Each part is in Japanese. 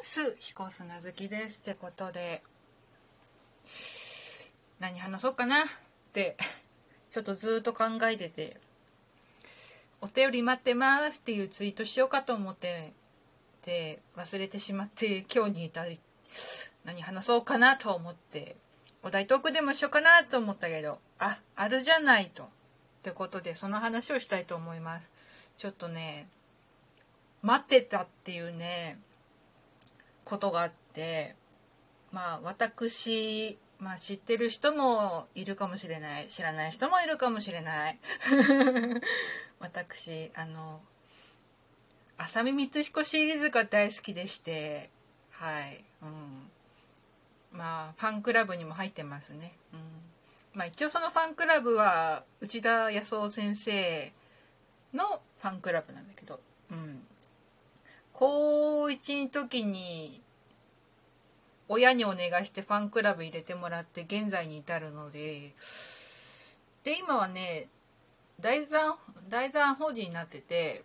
ます。彦砂好きですってことで。何話そうかなって ちょっとずーっと考えてて。お便り待ってますっていうツイートしようかと思ってで忘れてしまって今日に至り何話そうかなと思って。お題トークでもしようかなと思ったけどああるじゃないと。ってことでその話をしたいと思います。ちょっとね待ってたっていうねことがあってまあ私まあ知ってる人もいるかもしれない知らない人もいるかもしれない。私あの浅見光彦シリーズが大好きでしてはいうん。まあファンクラブにも入ってますね。うん。まあ一応そのファンクラブは内田康夫先生のファンクラブなんだけどうん。高1の時に親にお願いしてファンクラブ入れてもらって現在に至るのでで今はね大山大山法人になってて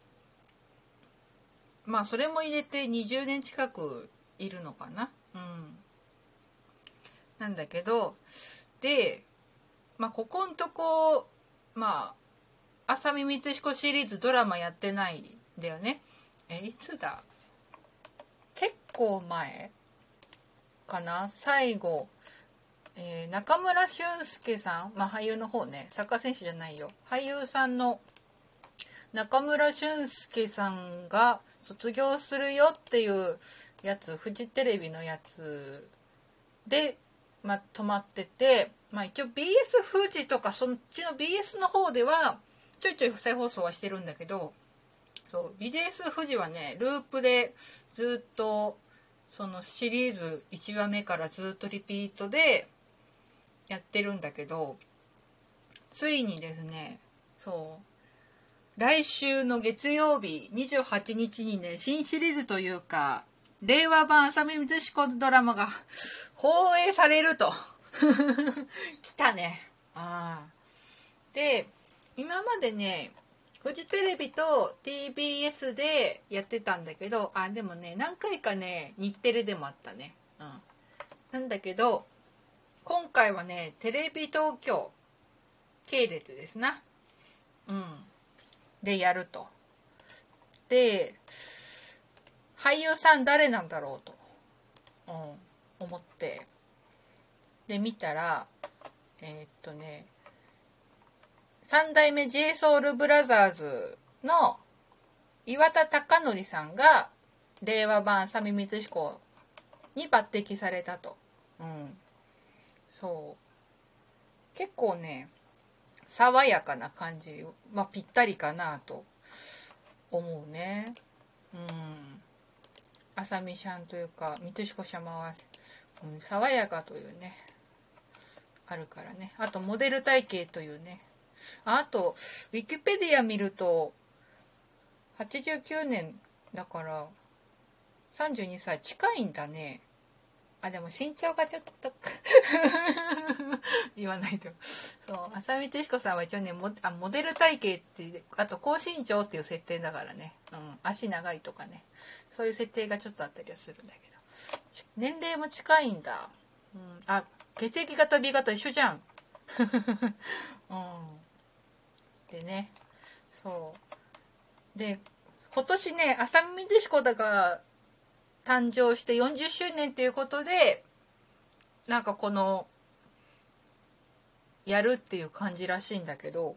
まあそれも入れて20年近くいるのかな。うん。なんだけどでまあここんとこまあ浅見光彦シリーズドラマやってないんだよね。えいつだ？結構前かな？最後、えー、中村俊輔さん、まあ、俳優の方ね。サッカー選手じゃないよ。俳優さんの中村俊輔さんが卒業するよっていうやつ。フジテレビのやつで、まあ、止まってて、まあ、一応 BS フジとかそっちの BS の方ではちょいちょい再放送はしてるんだけどそう BS 富士はねループでずっとそのシリーズ1話目からずっとリピートでやってるんだけどついにですねそう来週の月曜日28日にね新シリーズというか令和版浅見光彦ドラマが 放映されると 来たね。ああで今までねフジテレビと TBS でやってたんだけどあでもね何回かね日テレでもあったね。うん。なんだけど今回はねテレビ東京系列ですな。うん。でやると。で俳優さん誰なんだろうと、うん、思って。で見たらえー、っとね三代目 JSOULBROTHERS の岩田貴則さんが令和版浅見光彦に抜擢されたと。うん。そう。結構ね、爽やかな感じ、まあぴったりかなと思うね。うん。浅見ちゃんというか、光彦様は、うん、爽やかというね、あるからね。あと、モデル体型というね、あと、ウィキペディア見ると、89年だから、32歳近いんだね。あ、でも身長がちょっと 言わないと。そう、浅見哲彦さんは一応ねモあ、モデル体型って、あと高身長っていう設定だからね。うん、足長いとかね。そういう設定がちょっとあったりはするんだけど。年齢も近いんだ。うん、あ、血液型 B 型一緒じゃん。うん。でね。そう。で今年ね浅見光彦だが誕生して40周年ということでなんかこのやるっていう感じらしいんだけど、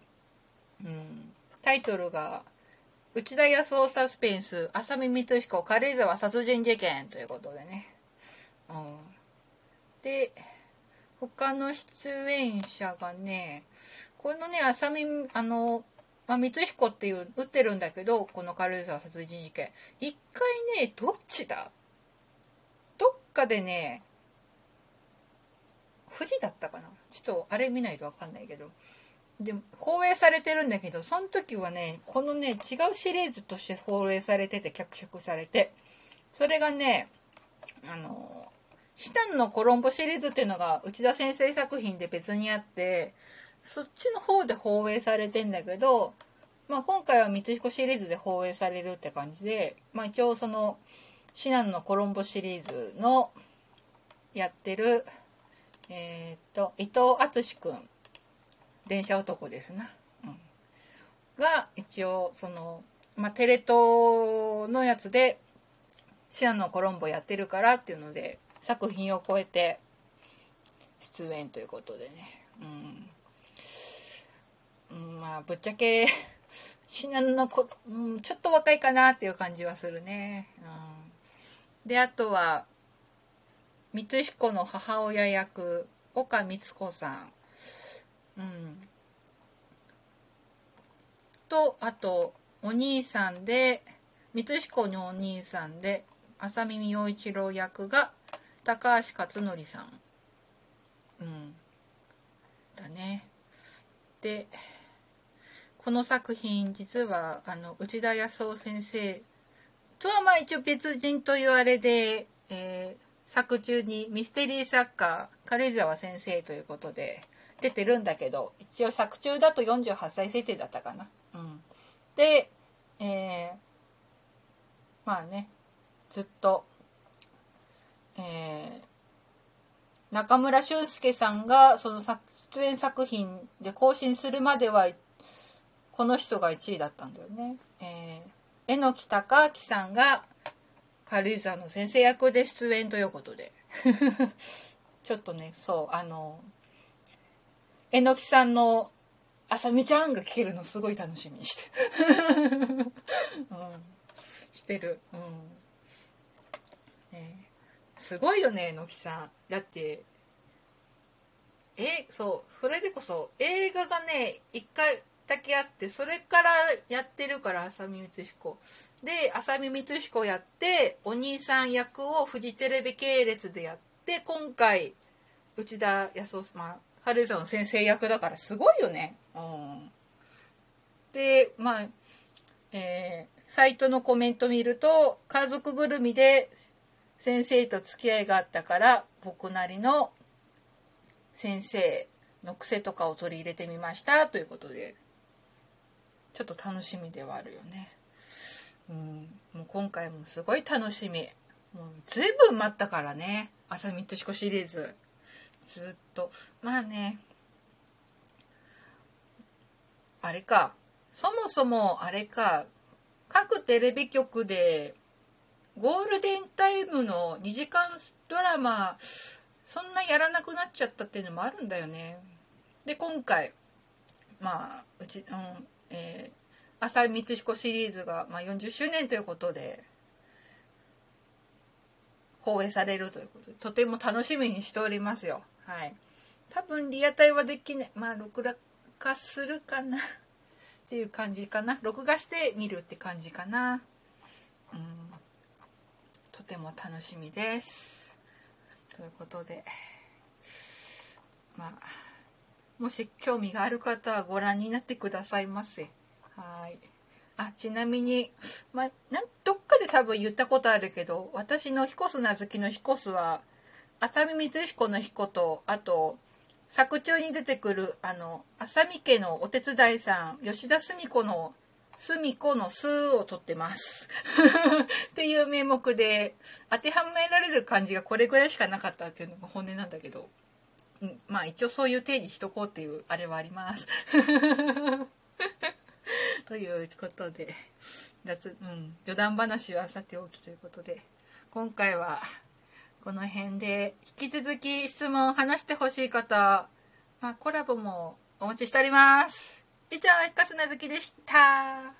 うん、タイトルが「内田康夫サスペンス浅見光彦軽井沢殺人事件」ということでね、うん、で他の出演者がねこのね、浅見、あの、まあ、光彦っていう、打ってるんだけど、この軽井沢殺人事件。一回ね、どっちだ？どっかでね、富士だったかな？ちょっとあれ見ないとわかんないけど。で、放映されてるんだけど、その時はね、このね、違うシリーズとして放映されてて、脚色されて、それがね、あの、シタンのコロンボシリーズっていうのが内田先生作品で別にあって、そっちの方で放映されてんだけど、まあ、今回は光彦シリーズで放映されるって感じで、まあ、一応そのシナノのコロンボシリーズのやってるえっ、と伊藤淳君電車男ですな、うん、が一応その、まあ、テレ東のやつでシナノコロンボやってるからっていうので作品を超えて出演ということでね、うん、まあぶっちゃけシナノのこ、うん、ちょっと若いかなっていう感じはするね、うん、であとは光彦の母親役岡光子さん、うん、とあとお兄さんで光彦のお兄さんで浅見陽一郎役が高橋克典さん。うん。だね。でこの作品実はあの内田康夫先生とはまあ一応別人というあれで、えー、作中にミステリー作家軽井沢先生ということで出てるんだけど一応作中だと48歳設定だったかな。うん、で、えー、まあねずっと、えー、中村俊輔さんがその出演作品で更新するまではこの人が1位だったんだよね。えー、榎木隆明さんが軽井沢の先生役で出演ということで。ちょっとねそうあの榎木さんの「あさみちゃん」が聞けるのすごい楽しみにして。うん、してる。うん。ねすごいよね榎木さん。だってえそうそれでこそ映画がね一回だけあってそれからやってるから浅見光彦。で浅見光彦やってお兄さん役をフジテレビ系列でやって今回内田康夫まあ軽井沢の先生役だからすごいよね。うん、でまあえー、サイトのコメント見ると家族ぐるみで先生と付き合いがあったから僕なりの先生の癖とかを取り入れてみましたということで。ちょっと楽しみではあるよね。うん、もう今回もすごい楽しみ。もう随分待ったからね。朝三つ子シリーズ。ずっと。まあね。あれか。そもそもあれか。各テレビ局でゴールデンタイムの2時間ドラマそんなやらなくなっちゃったっていうのもあるんだよね。で今回まあうち、うん、えー、浅井光彦シリーズが、まあ、40周年ということで放映されるということでとても楽しみにしておりますよ。はい。多分リアタイはできない。まあ録画化するかな。っていう感じかな。録画して見るって感じかな。うん。とても楽しみです。ということで。まあもし興味がある方はご覧になってくださいませ。はい。あ、ちなみに、まあ、どっかで多分言ったことあるけど、私の彦須名月の彦須は、浅見光彦の彦と、あと、作中に出てくる、あの、浅見家のお手伝いさん、吉田澄子の、澄子の数を取ってます。っていう名目で、当てはめられる漢字がこれぐらいしかなかったっていうのが本音なんだけど。うん、まあ一応そういう定義しとこうっていうあれはあります。ということで雑、うん、余談話はさておきということで今回はこの辺で引き続き質問話してほしい方、まあ、コラボもお待ちしております。以上、ひかすなずきでした。